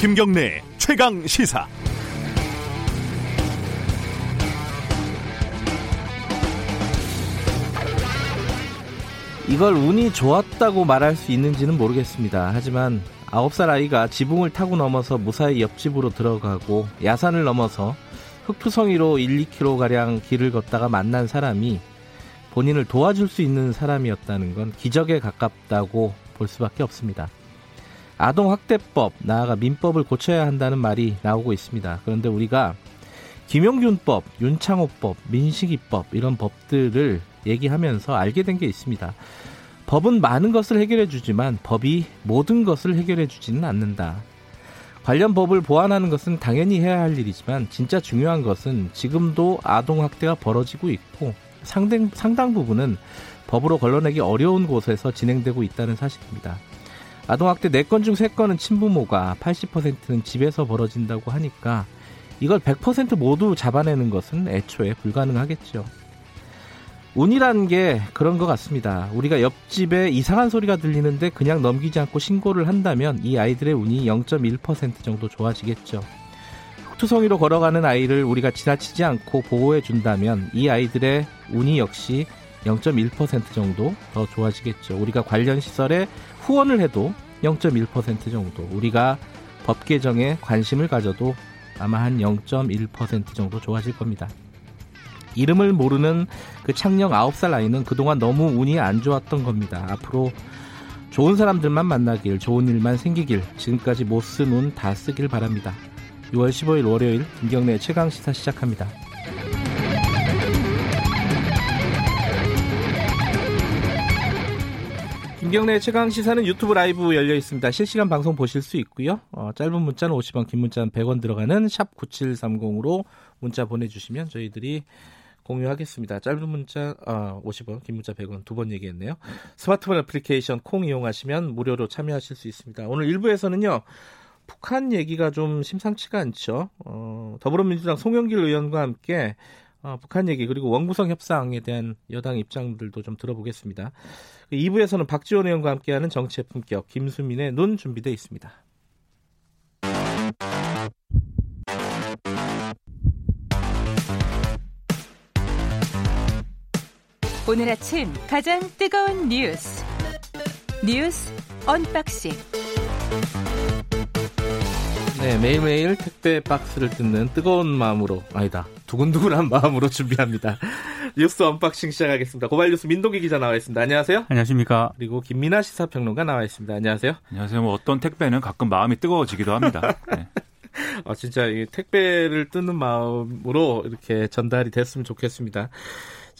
김경래 최강 시사. 이걸 운이 좋았다고 말할 수 있는지는 모르겠습니다. 하지만 9살 아이가 지붕을 타고 넘어서 무사히 옆집으로 들어가고 야산을 넘어서 흑투성이로 1, 2km가량 길을 걷다가 만난 사람이 본인을 도와줄 수 있는 사람이었다는 건 기적에 가깝다고 볼 수밖에 없습니다. 아동학대법, 나아가 민법을 고쳐야 한다는 말이 나오고 있습니다. 그런데 우리가 김용균법, 윤창호법, 민식이법 이런 법들을 얘기하면서 알게 된 게 있습니다. 법은 많은 것을 해결해 주지만 법이 모든 것을 해결해 주지는 않는다. 관련 법을 보완하는 것은 당연히 해야 할 일이지만 진짜 중요한 것은 지금도 아동학대가 벌어지고 있고 상당, 상당 부분은 법으로 걸러내기 어려운 곳에서 진행되고 있다는 사실입니다. 아동학대 4건 중 3건은 친부모가 80%는 집에서 벌어진다고 하니까 이걸 100% 모두 잡아내는 것은 애초에 불가능하겠죠. 운이라는 게 그런 것 같습니다. 우리가 옆집에 이상한 소리가 들리는데 그냥 넘기지 않고 신고를 한다면 이 아이들의 운이 0.1% 정도 좋아지겠죠. 흑투성이로 걸어가는 아이를 우리가 지나치지 않고 보호해 준다면 이 아이들의 운이 역시 0.1% 정도 더 좋아지겠죠. 우리가 관련 시설에 후원을 해도 0.1% 정도, 우리가 법 개정에 관심을 가져도 아마 한 0.1% 정도 좋아질 겁니다. 이름을 모르는 그 창녕 9살 아이는 그동안 너무 운이 안 좋았던 겁니다. 앞으로 좋은 사람들만 만나길, 좋은 일만 생기길, 지금까지 못 쓴 운 다 쓰길 바랍니다. 6월 15일 월요일 김경래 최강 시사 시작합니다. 김경래 최강 시사는 유튜브 라이브 열려 있습니다. 실시간 방송 보실 수 있고요. 어, 짧은 문자는 50원, 긴 문자는 100원 들어가는 샵 9730으로 문자 보내주시면 저희들이 공유하겠습니다. 짧은 문자 어, 50원, 긴 문자 100원 두 번 얘기했네요. 스마트폰 애플리케이션 콩 이용하시면 무료로 참여하실 수 있습니다. 오늘 1부에서는요. 북한 얘기가 좀 심상치가 않죠. 어, 더불어민주당 송영길 의원과 함께 어, 북한 얘기 그리고 원구성 협상에 대한 여당 입장들도 좀 들어보겠습니다. 2부에서는 박지원 의원과 함께하는 정치의 품격 김수민의 눈 준비되어 있습니다. 오늘 아침 가장 뜨거운 뉴스 뉴스 unboxing 네, 매일매일 택배 박스를 뜯는 뜨거운 마음으로, 아니다, 두근두근한 마음으로 준비합니다. 뉴스 unboxing 시작하겠습니다. 고발 뉴스 민동기 기자 나와 있습니다. 안녕하세요. 안녕하십니까. 그리고 김민아 시사평론가 나와 있습니다. 안녕하세요. 안녕하세요. 뭐 어떤 택배는 가끔 마음이 뜨거워지기도 합니다. 네. 아, 진짜 이 택배를 뜯는 마음으로 이렇게 전달이 됐으면 좋겠습니다.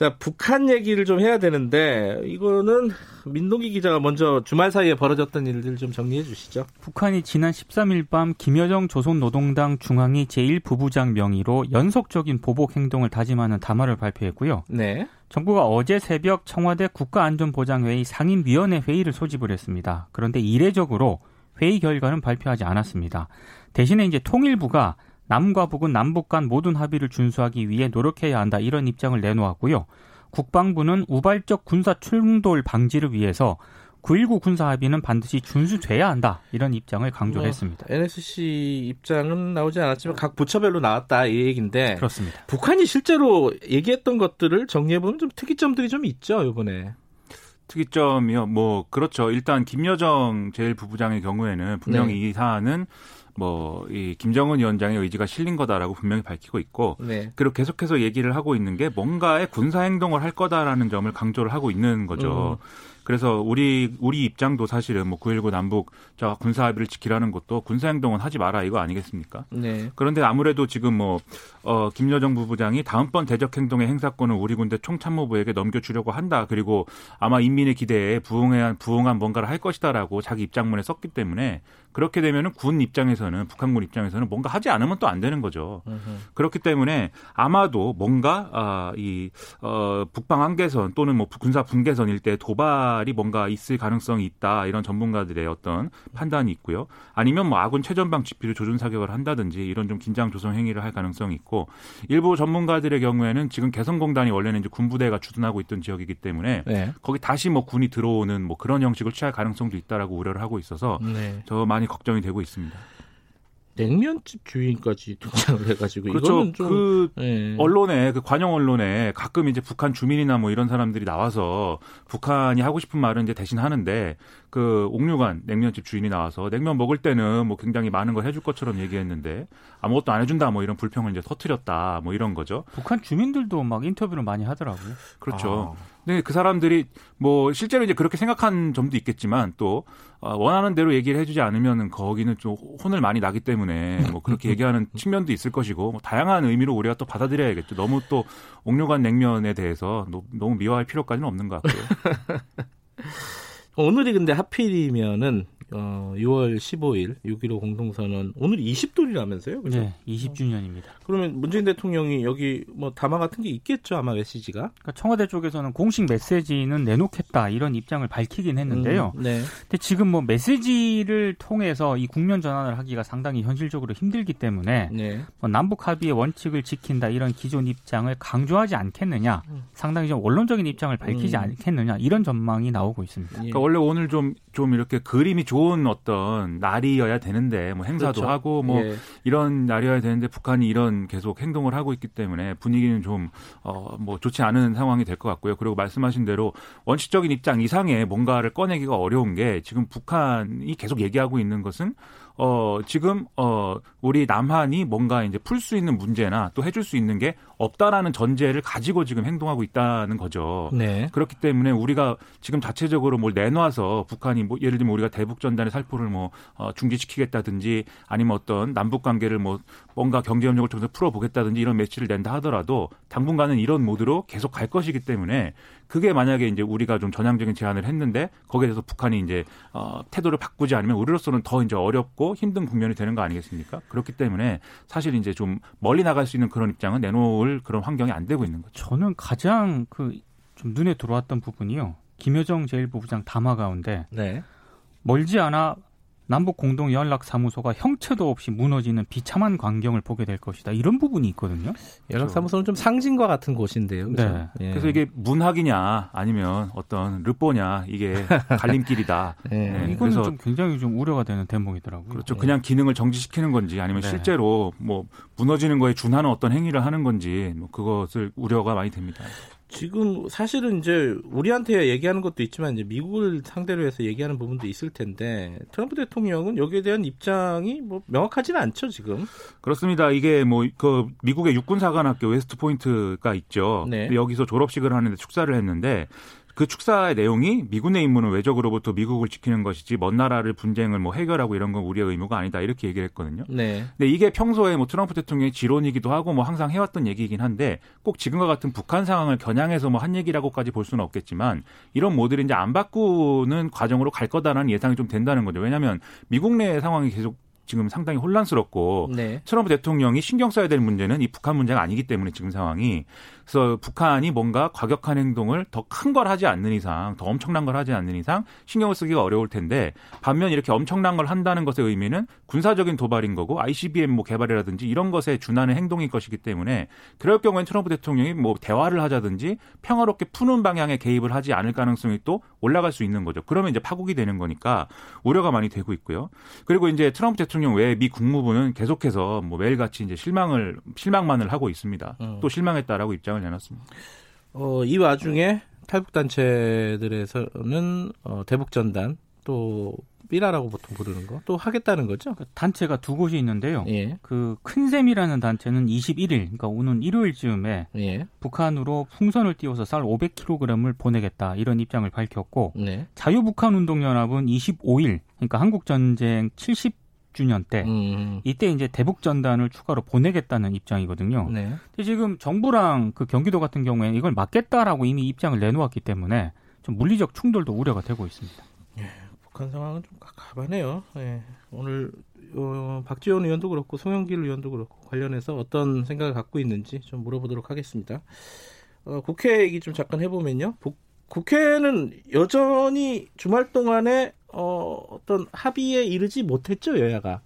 자, 북한 얘기를 좀 해야 되는데 이거는 민동기 기자가 먼저 주말 사이에 벌어졌던 일들 좀 정리해 주시죠. 북한이 지난 13일 밤 김여정 조선노동당 중앙위 제1부부장 명의로 연속적인 보복 행동을 다짐하는 담화를 발표했고요. 네. 정부가 어제 새벽 청와대 국가안전보장회의 상임위원회 회의를 소집을 했습니다. 그런데 이례적으로 회의 결과는 발표하지 않았습니다. 대신에 이제 통일부가 남과 북은 남북 간 모든 합의를 준수하기 위해 노력해야 한다 이런 입장을 내놓았고요. 국방부는 우발적 군사 충돌 방지를 위해서 9.19 군사 합의는 반드시 준수돼야 한다 이런 입장을 강조를 뭐, 했습니다. NSC 입장은 나오지 않았지만 각 부처별로 나왔다 이 얘기인데 그렇습니다. 북한이 실제로 얘기했던 것들을 정리해 보면 좀 특이점들이 좀 있죠 이번에. 특이점이요. 뭐 그렇죠. 일단 김여정 제일 부부장의 경우에는 분명히 네. 이 사안은 뭐 이 김정은 위원장의 의지가 실린 거다라고 분명히 밝히고 있고 네. 그리고 계속해서 얘기를 하고 있는 게 뭔가의 군사 행동을 할 거다라는 점을 강조를 하고 있는 거죠. 음. 그래서 우리 우리 입장도 사실은 뭐 9.19 남북 자 군사 합의를 지키라는 것도 군사 행동은 하지 마라 이거 아니겠습니까? 네. 그런데 아무래도 지금 뭐 어, 김여정 부부장이 다음번 대적 행동의 행사권을 우리 군대 총참모부에게 넘겨주려고 한다. 그리고 아마 인민의 기대에 부응한 부응한 뭔가를 할 것이다라고 자기 입장문에 썼기 때문에 그렇게 되면은 군 입장에서는 북한군 입장에서는 뭔가 하지 않으면 또 안 되는 거죠. 으흠. 그렇기 때문에 아마도 뭔가 아, 이 어, 북방 한계선 또는 뭐 군사 분계선 일대 도발이 뭔가 있을 가능성이 있다 이런 전문가들의 어떤 판단이 있고요. 아니면 뭐 아군 최전방 지피를 조준 사격을 한다든지 이런 좀 긴장 조성 행위를 할 가능성이 있고 일부 전문가들의 경우에는 지금 개성공단이 원래는 이제 군부대가 주둔하고 있던 지역이기 때문에 네. 거기 다시 뭐 군이 들어오는 뭐 그런 형식을 취할 가능성도 있다라고 우려를 하고 있어서 네. 저 많이 걱정이 되고 있습니다. 냉면집 주인까지 등장을 해가지고 그렇죠. 이거는 좀 그 예. 언론에 그 관영 언론에 가끔 이제 북한 주민이나 뭐 이런 사람들이 나와서 북한이 하고 싶은 말은 이제 대신 하는데 그 옥류관 냉면집 주인이 나와서 냉면 먹을 때는 뭐 굉장히 많은 걸 해줄 것처럼 얘기했는데 아무것도 안 해준다 뭐 이런 불평을 이제 터트렸다 뭐 이런 거죠. 북한 주민들도 막 인터뷰를 많이 하더라고요. 그렇죠. 아. 근데 그 사람들이 뭐 실제로 이제 그렇게 생각한 점도 있겠지만 또 어, 원하는 대로 얘기를 해주지 않으면은 거기는 좀 혼을 많이 나기 때문에 뭐 그렇게 얘기하는 측면도 있을 것이고 뭐 다양한 의미로 우리가 또 받아들여야겠죠. 너무 또 옥류관 냉면에 대해서 노- 너무 미화할 필요까지는 없는 것 같고요. 오늘이 근데 하필이면은 어, 6월 15일 6.15 공동선언 오늘 20돌이라면서요? 그죠? 네, 20주년입니다. 그러면 문재인 대통령이 여기 뭐 담화 같은 게 있겠죠 아마 메시지가 그러니까 청와대 쪽에서는 공식 메시지는 내놓겠다 이런 입장을 밝히긴 했는데요. 음, 네. 근데 지금 뭐 메시지를 통해서 이 국면 전환을 하기가 상당히 현실적으로 힘들기 때문에 네. 뭐 남북 합의의 원칙을 지킨다 이런 기존 입장을 강조하지 않겠느냐, 상당히 좀 원론적인 입장을 밝히지 음. 않겠느냐 이런 전망이 나오고 있습니다. 예. 그러니까 원래 오늘 좀, 좀 이렇게 그림이 좋은 어떤 날이어야 되는데 뭐 행사도 그렇죠. 하고 뭐 예. 이런 날이어야 되는데 북한이 이런 계속 행동을 하고 있기 때문에 분위기는 좀, 어, 뭐 좋지 않은 상황이 될 것 같고요. 그리고 말씀하신 대로 원칙적인 입장 이상의 뭔가를 꺼내기가 어려운 게 지금 북한이 계속 얘기하고 있는 것은 어, 지금, 어, 우리 남한이 뭔가 이제 풀 수 있는 문제나 또 해줄 수 있는 게 없다라는 전제를 가지고 지금 행동하고 있다는 거죠. 네. 그렇기 때문에 우리가 지금 자체적으로 뭘 내놔서 북한이 뭐 예를 들면 우리가 대북 전단의 살포를 뭐 어, 중지시키겠다든지 아니면 어떤 남북 관계를 뭐 뭔가 경제 협력을 통해서 풀어보겠다든지 이런 메시지를 낸다 하더라도 당분간은 이런 모드로 계속 갈 것이기 때문에 그게 만약에 이제 우리가 좀 전향적인 제안을 했는데 거기에 대해서 북한이 이제 어, 태도를 바꾸지 않으면 우리로서는 더 이제 어렵고 힘든 국면이 되는 거 아니겠습니까? 그렇기 때문에 사실 이제 좀 멀리 나갈 수 있는 그런 입장은 내놓을 그런 환경이 안 되고 있는 거죠. 저는 가장 그 좀 눈에 들어왔던 부분이요. 김여정 제1부부장 담화 가운데 네. 멀지 않아 남북 공동 연락 사무소가 형체도 없이 무너지는 비참한 광경을 보게 될 것이다. 이런 부분이 있거든요. 연락 사무소는 좀 상징과 같은 곳인데요. 그죠? 네. 예. 그래서 이게 문학이냐 아니면 어떤 르뽀냐 이게 갈림길이다. 예. 네, 이거는 좀 굉장히 좀 우려가 되는 대목이더라고요. 그렇죠. 그냥 기능을 정지시키는 건지 아니면 네. 실제로 뭐 무너지는 거에 준하는 어떤 행위를 하는 건지 뭐 그것을 우려가 많이 됩니다. 지금 사실은 이제 우리한테 얘기하는 것도 있지만 이제 미국을 상대로 해서 얘기하는 부분도 있을 텐데 트럼프 대통령은 여기에 대한 입장이 뭐 명확하지는 않죠 지금. 그렇습니다. 이게 뭐 그 미국의 육군사관학교 웨스트 포인트가 있죠. 네. 여기서 졸업식을 하는데 축사를 했는데 그 축사의 내용이 미군의 임무는 외적으로부터 미국을 지키는 것이지 먼 나라를 분쟁을 뭐 해결하고 이런 건 우리의 의무가 아니다 이렇게 얘기를 했거든요. 네. 근데 이게 평소에 뭐 트럼프 대통령의 지론이기도 하고 뭐 항상 해왔던 얘기이긴 한데 꼭 지금과 같은 북한 상황을 겨냥해서 뭐 한 얘기라고까지 볼 수는 없겠지만 이런 모델이 이제 안 바꾸는 과정으로 갈 거다라는 예상이 좀 된다는 거죠. 왜냐하면 미국 내 상황이 계속 지금 상당히 혼란스럽고 네. 트럼프 대통령이 신경 써야 될 문제는 이 북한 문제가 아니기 때문에 지금 상황이 그래서 북한이 뭔가 과격한 행동을 더 큰 걸 하지 않는 이상 더 엄청난 걸 하지 않는 이상 신경을 쓰기가 어려울 텐데 반면 이렇게 엄청난 걸 한다는 것의 의미는 군사적인 도발인 거고 ICBM 뭐 개발이라든지 이런 것에 준하는 행동일 것이기 때문에 그럴 경우엔 트럼프 대통령이 뭐 대화를 하자든지 평화롭게 푸는 방향에 개입을 하지 않을 가능성이 또 올라갈 수 있는 거죠. 그러면 이제 파국이 되는 거니까 우려가 많이 되고 있고요. 그리고 이제 트럼프 대통령 외에 미 국무부는 계속해서 뭐 매일같이 이제 실망을 실망만을 하고 있습니다. 음. 또 실망했다라고 입장을 내놨습니다. 어, 이 와중에 탈북 단체들에서는 어, 대북 전단 또 삐라라고 보통 부르는 거 또 하겠다는 거죠. 그 단체가 두 곳이 있는데요. 예. 그 큰셈이라는 단체는 21일, 그러니까 오는 일요일쯤에 예. 북한으로 풍선을 띄워서 쌀 500kg을 보내겠다 이런 입장을 밝혔고 네. 자유북한운동연합은 25일, 그러니까 한국 전쟁 70 주년 때 음. 이때 이제 대북 전단을 추가로 보내겠다는 입장이거든요. 네. 근데 지금 정부랑 그 경기도 같은 경우에 이걸 막겠다라고 이미 입장을 내놓았기 때문에 좀 물리적 충돌도 우려가 되고 있습니다. 북한 상황은 좀 가관해요. 예. 오늘 어, 박지원 의원도 그렇고 송영길 의원도 그렇고 관련해서 어떤 생각을 갖고 있는지 좀 물어보도록 하겠습니다. 어, 국회 얘기 좀 잠깐 해보면요. 국, 국회는 여전히 주말 동안에 어, 어떤 합의에 이르지 못했죠 여야가.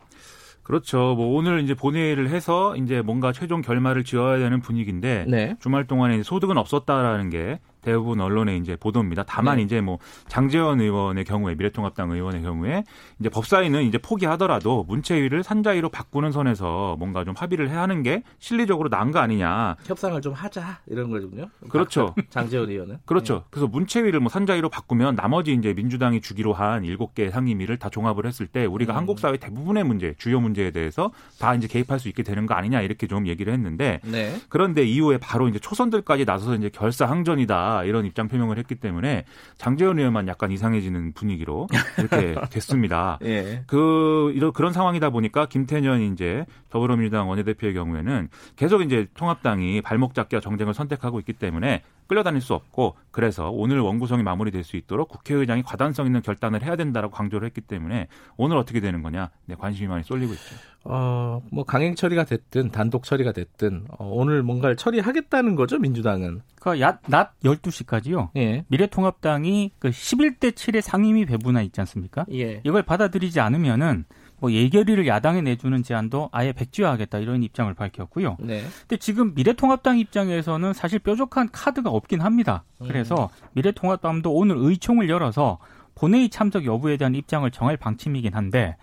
그렇죠. 뭐 오늘 이제 본회의를 해서 이제 뭔가 최종 결말을 지어야 되는 분위기인데 네. 주말 동안에 소득은 없었다라는 게 대부분 언론의 이제 보도입니다. 다만 네. 이제 뭐 장재원 의원의 경우에 미래통합당 의원의 경우에 이제 법사위는 이제 포기하더라도 문체위를 산자위로 바꾸는 선에서 뭔가 좀 합의를 해야 하는 게 실리적으로 나은 거 아니냐. 협상을 좀 하자 이런 거군요. 그렇죠. 장재원 의원은. 그렇죠. 그래서 문체위를 뭐 산자위로 바꾸면 나머지 이제 민주당이 주기로 한 일곱 개 상임위를 다 종합을 했을 때 우리가 음. 한국 사회 대부분의 문제, 주요 문제에 대해서 다 이제 개입할 수 있게 되는 거 아니냐 이렇게 좀 얘기를 했는데 네. 그런데 이후에 바로 이제 초선들까지 나서서 이제 결사항전이다 이런 입장 표명을 했기 때문에 장재원 의원만 약간 이상해지는 분위기로 이렇게 됐습니다. 예. 그 이런 그런 상황이다 보니까 김태년 이제 더불어민주당 원내대표의 경우에는 계속 이제 통합당이 발목 잡기와 정쟁을 선택하고 있기 때문에 끌려다닐 수 없고 그래서 오늘 원구성이 마무리될 수 있도록 국회의장이 과단성 있는 결단을 해야 된다라고 강조를 했기 때문에 오늘 어떻게 되는 거냐 네, 관심이 많이 쏠리고 있죠. 어, 뭐 강행 처리가 됐든 단독 처리가 됐든 어, 오늘 뭔가를 처리하겠다는 거죠, 민주당은. 그러니까 낮 12시까지요. 예. 미래통합당이 그 11대 7의 상임위 배분안 있지 않습니까? 예. 이걸 받아들이지 않으면은 뭐 예결위를 야당에 내주는 제안도 아예 백지화하겠다 이런 입장을 밝혔고요. 네. 근데 지금 미래통합당 입장에서는 사실 뾰족한 카드가 없긴 합니다. 그래서 미래통합당도 오늘 의총을 열어서 본회의 참석 여부에 대한 입장을 정할 방침이긴 한데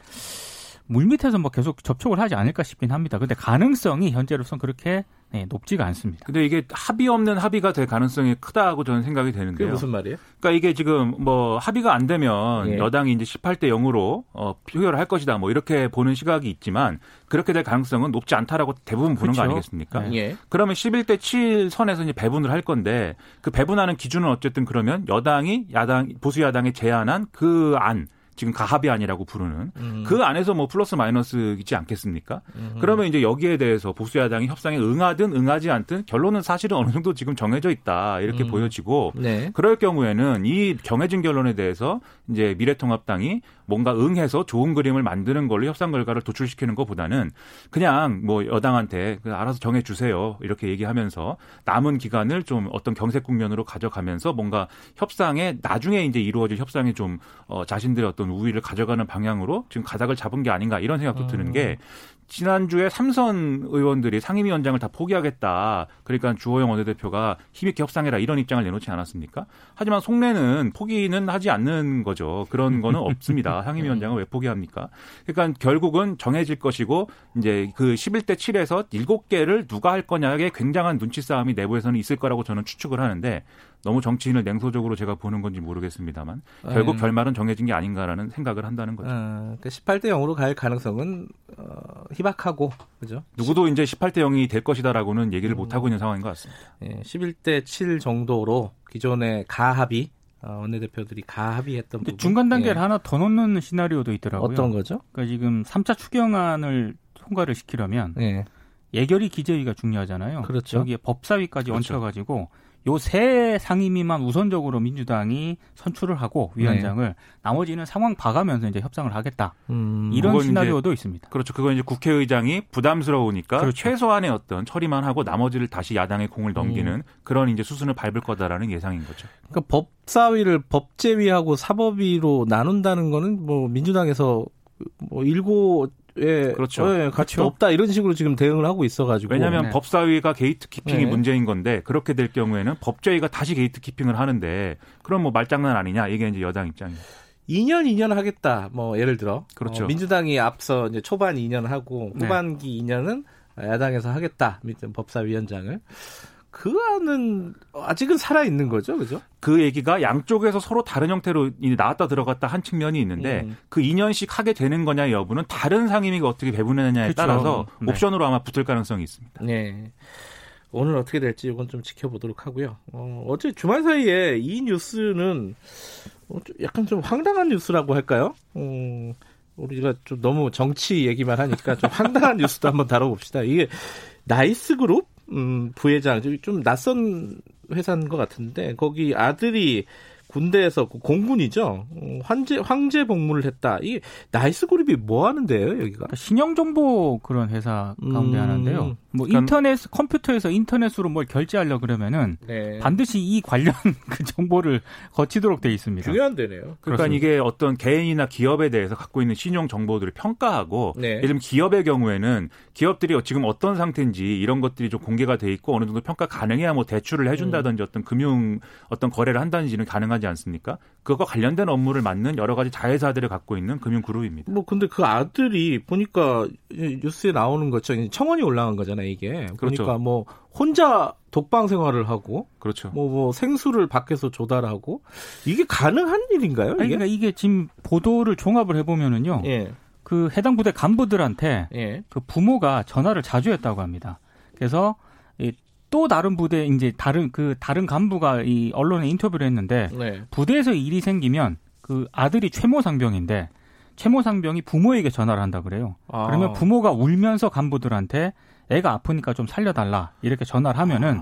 물밑에서 뭐 계속 접촉을 하지 않을까 싶긴 합니다. 근데 가능성이 현재로선 그렇게 네, 높지가 않습니다. 근데 이게 합의 없는 합의가 될 가능성이 크다고 저는 생각이 그게 되는데요. 무슨 말이에요? 그러니까 이게 지금 뭐 합의가 안 되면 예. 여당이 이제 18대 0으로 어, 표결을 할 것이다. 뭐 이렇게 보는 시각이 있지만 그렇게 될 가능성은 높지 않다라고 대부분 보는 거 그렇죠. 아니겠습니까? 네. 예. 그러면 11대 7 선에서 이제 배분을 할 건데 그 배분하는 기준은 어쨌든 그러면 여당이 야당 보수 야당이 제안한 그 안 지금 가합의안이라고 부르는 음. 그 안에서 뭐 플러스 마이너스이지 않겠습니까? 음. 그러면 이제 여기에 대해서 보수 야당이 협상에 응하든 응하지 않든 결론은 사실은 어느 정도 지금 정해져 있다 이렇게 음. 보여지고 네. 그럴 경우에는 이 정해진 결론에 대해서 이제 미래통합당이 뭔가 응해서 좋은 그림을 만드는 걸로 협상 결과를 도출시키는 것보다는 그냥 뭐 여당한테 그 알아서 정해 주세요 이렇게 얘기하면서 남은 기간을 좀 어떤 경색 국면으로 가져가면서 뭔가 협상에 나중에 이제 이루어질 협상에 좀 어, 자신들의 어떤 우위를 가져가는 방향으로 지금 가닥을 잡은 게 아닌가 이런 생각도 드는 게 지난주에 삼선 의원들이 상임위원장을 다 포기하겠다. 그러니까 주호영 원내대표가 힘있게 협상해라 이런 입장을 내놓지 않았습니까? 하지만 속내는 포기는 하지 않는 거죠. 그런 거는 없습니다. 상임위원장을 왜 포기합니까? 그러니까 결국은 정해질 것이고 이제 그 11대 7에서 7개를 누가 할 거냐에 굉장한 눈치 싸움이 내부에서는 있을 거라고 저는 추측을 하는데 너무 정치인을 냉소적으로 제가 보는 건지 모르겠습니다만 결국 음. 결말은 정해진 게 아닌가라는 생각을 한다는 거죠. 어, 그러니까 18대 0으로 갈 가능성은 어, 희박하고 그죠? 누구도 이제 18대 0이 될 것이다라고는 얘기를 못 하고 있는 상황인 것 같습니다. 예, 11대 7 정도로 기존의 가합의 어, 원내대표들이 가합의했던 부분 중간 단계를 예. 하나 더 넣는 시나리오도 있더라고요. 어떤 거죠? 그러니까 지금 3차 추경안을 통과를 시키려면 예. 예결위 기재위가 중요하잖아요. 그렇죠. 여기에 법사위까지 그렇죠. 얹혀가지고 요 세 상임위만 우선적으로 민주당이 선출을 하고 위원장을 나머지는 상황 봐가면서 이제 협상을 하겠다. 음, 이런 그건 이제 시나리오도 있습니다. 그렇죠. 그건 이제 국회의장이 부담스러우니까 그렇죠. 최소한의 어떤 처리만 하고 나머지를 다시 야당의 공을 넘기는 그런 이제 수순을 밟을 거다라는 예상인 거죠. 그러니까 법사위를 법제위하고 사법위로 나눈다는 거는 뭐 민주당에서 뭐 일고 에 그렇죠. 예, 가치 그렇죠. 없다 이런 식으로 지금 대응을 하고 있어가지고 왜냐하면 네. 법사위가 gatekeeping이 네. 문제인 건데 그렇게 될 경우에는 법제위가 다시 gatekeeping을 하는데 그럼 뭐 말장난 아니냐 이게 이제 여당 입장이에요. 2년 2년 하겠다. 뭐 예를 들어 그렇죠. 어, 민주당이 앞서 이제 초반 2년 하고 네. 후반기 2년은 야당에서 하겠다. 밑에 법사위원장을 그 안은 아직은 살아 있는 거죠, 그죠? 그 얘기가 양쪽에서 서로 다른 형태로 나왔다 들어갔다 한 측면이 있는데 음. 그 2년씩 하게 되는 거냐 여부는 다른 상임위가 어떻게 배분하느냐에 그렇죠. 따라서 네. 옵션으로 아마 붙을 가능성이 있습니다. 네. 오늘 어떻게 될지 이건 좀 지켜보도록 하고요. 어, 어제 주말 사이에 이 뉴스는 어, 좀 약간 좀 황당한 뉴스라고 할까요? 음, 우리가 좀 너무 정치 얘기만 하니까 좀 황당한 뉴스도 한번 다뤄봅시다. 이게 NICE 그룹 음, 부회장 좀- 좀 낯선 회사인 것 같은데 거기 아들이 군대에서 그 공군이죠. 어, 황제 황제 복무를 했다. 이 NICE 그룹이 뭐 하는데요, 여기가? 신용 정보 그런 회사 가운데 음. 하나인데요. 뭐 그러니까- 인터넷 컴퓨터에서 인터넷으로 뭘 결제하려 그러면은 네. 반드시 이 관련 그 정보를 거치도록 돼 있습니다. 중요한 데네요. 그러니까 그렇습니다. 이게 어떤 개인이나 기업에 대해서 갖고 있는 신용 정보들을 평가하고 네. 예를 들면 기업의 경우에는 기업들이 지금 어떤 상태인지 이런 것들이 좀 공개가 돼 있고 어느 정도 평가 가능해야 뭐 대출을 해준다든지 어떤 금융 어떤 거래를 한다든지는 가능하지 않습니까? 그것과 관련된 업무를 맡는 여러 가지 자회사들을 갖고 있는 금융 그룹입니다. 뭐 근데 그 아들이 보니까 이 뉴스에 나오는 것처럼 청원이 올라간 거잖아요, 이게. 그렇죠. 보니까 뭐 혼자 독방 생활을 하고 그렇죠. 뭐, 뭐 생수를 밖에서 조달하고 이게 가능한 일인가요? 아니, 이게? 그러니까 이게 지금 보도를 종합을 해 보면은요. 예. 그 해당 부대 간부들한테 예. 그 부모가 전화를 자주 했다고 합니다. 그래서 이 또 다른 부대 이제 다른 그 다른 간부가 이 언론에 인터뷰를 했는데 네. 부대에서 일이 생기면 그 아들이 최모 상병인데 최모 상병이 부모에게 전화를 한다 그래요. 아. 그러면 부모가 울면서 간부들한테 애가 아프니까 좀 살려달라 이렇게 전화를 하면은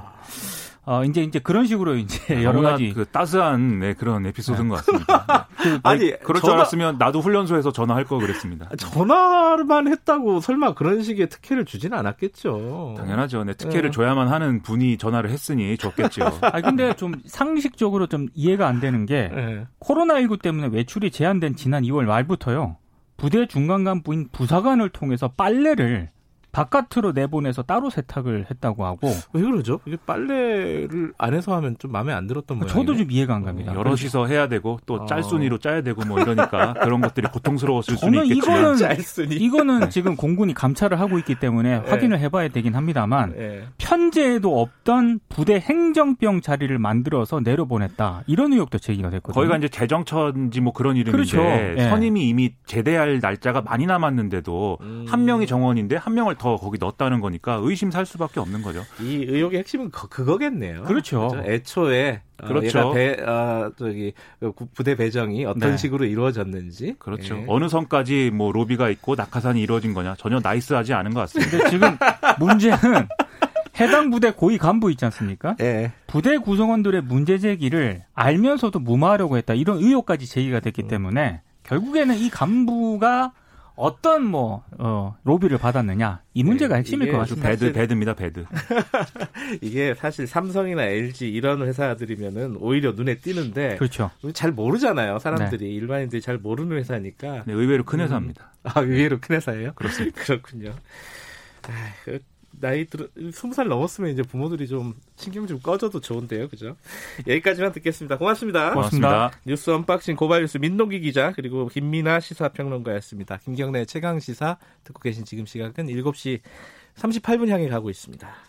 어 이제 이제 그런 식으로 이제 여러 너무나 가지 그 따스한 네, 그런 에피소드인 것 같습니다. 네. 아니, 그럴 줄 전화- 알았으면 나도 훈련소에서 전화할 걸 그랬습니다. 전화만 했다고 설마 그런 식의 특혜를 주지는 않았겠죠. 당연하죠. 네, 특혜를 네. 줘야만 하는 분이 전화를 했으니 줬겠죠. 아 근데 좀 상식적으로 좀 이해가 안 되는 게 예. 코로나19 때문에 외출이 제한된 지난 2월 말부터요. 부대 중간 간 부인 부사관을 통해서 빨래를 바깥으로 내보내서 따로 세탁을 했다고 하고 왜 그러죠? 이게 빨래를 안에서 하면 좀 마음에 안 들었던 모양이네. 저도 좀 이해가 안 갑니다. 여럿이서 해야 되고 또 어. 짤순이로 짜야 되고 뭐 이러니까 그런 것들이 고통스러웠을 수는 있겠지만 이거는 짤순이. 이거는 지금 공군이 감찰을 하고 있기 때문에 네. 확인을 해봐야 되긴 합니다만 예. 편제에도 없던 부대 행정병 자리를 만들어서 내려보냈다 이런 의혹도 제기가 됐거든요. 거기가 이제 재정처인지 뭐 그런 이름인데 그렇죠. 예. 선임이 이미 제대할 날짜가 많이 남았는데도 음. 한 명이 정원인데 한 명을 더 거기 넣었다는 거니까 의심 살 수밖에 없는 거죠. 이 의혹의 핵심은 그, 그거겠네요. 그렇죠. 애초에 어, 그렇죠. 얘가 배, 어, 저기 그 구- 부대 배정이 어떤 네. 식으로 이루어졌는지. 그렇죠. 예. 어느 선까지 뭐 로비가 있고 낙하산이 이루어진 거냐 전혀 nice하지 않은 것 같습니다. 근데 지금 문제는 해당 부대 고위 간부 있지 않습니까? 예. 부대 구성원들의 문제 제기를 알면서도 무마하려고 했다 이런 의혹까지 제기가 됐기 때문에 결국에는 이 간부가 어떤 뭐 어, 로비를 받았느냐 이 문제가 네, 핵심일 이게 것 같습니다. bad bad입니다 bad. 이게 사실 삼성이나 LG 이런 회사들이면은 오히려 눈에 띄는데 그렇죠. 잘 모르잖아요. 네. 사람들이 일반인들이 잘 모르는 회사니까. 네, 의외로 큰 음. 회사입니다. 아 의외로 큰 회사예요? 그렇습니다. 그렇군요. 아, 그 나이 들어 스무 살 넘었으면 이제 부모들이 좀 신경 좀 꺼줘도 좋은데요, 그죠? 여기까지만 듣겠습니다. 고맙습니다. 고맙습니다. 뉴스 unboxing 고발뉴스 민동기 기자 그리고 김민아 시사평론가였습니다. 김경래 최강 시사 듣고 계신 지금 시각은 7시 38분 향해 가고 있습니다.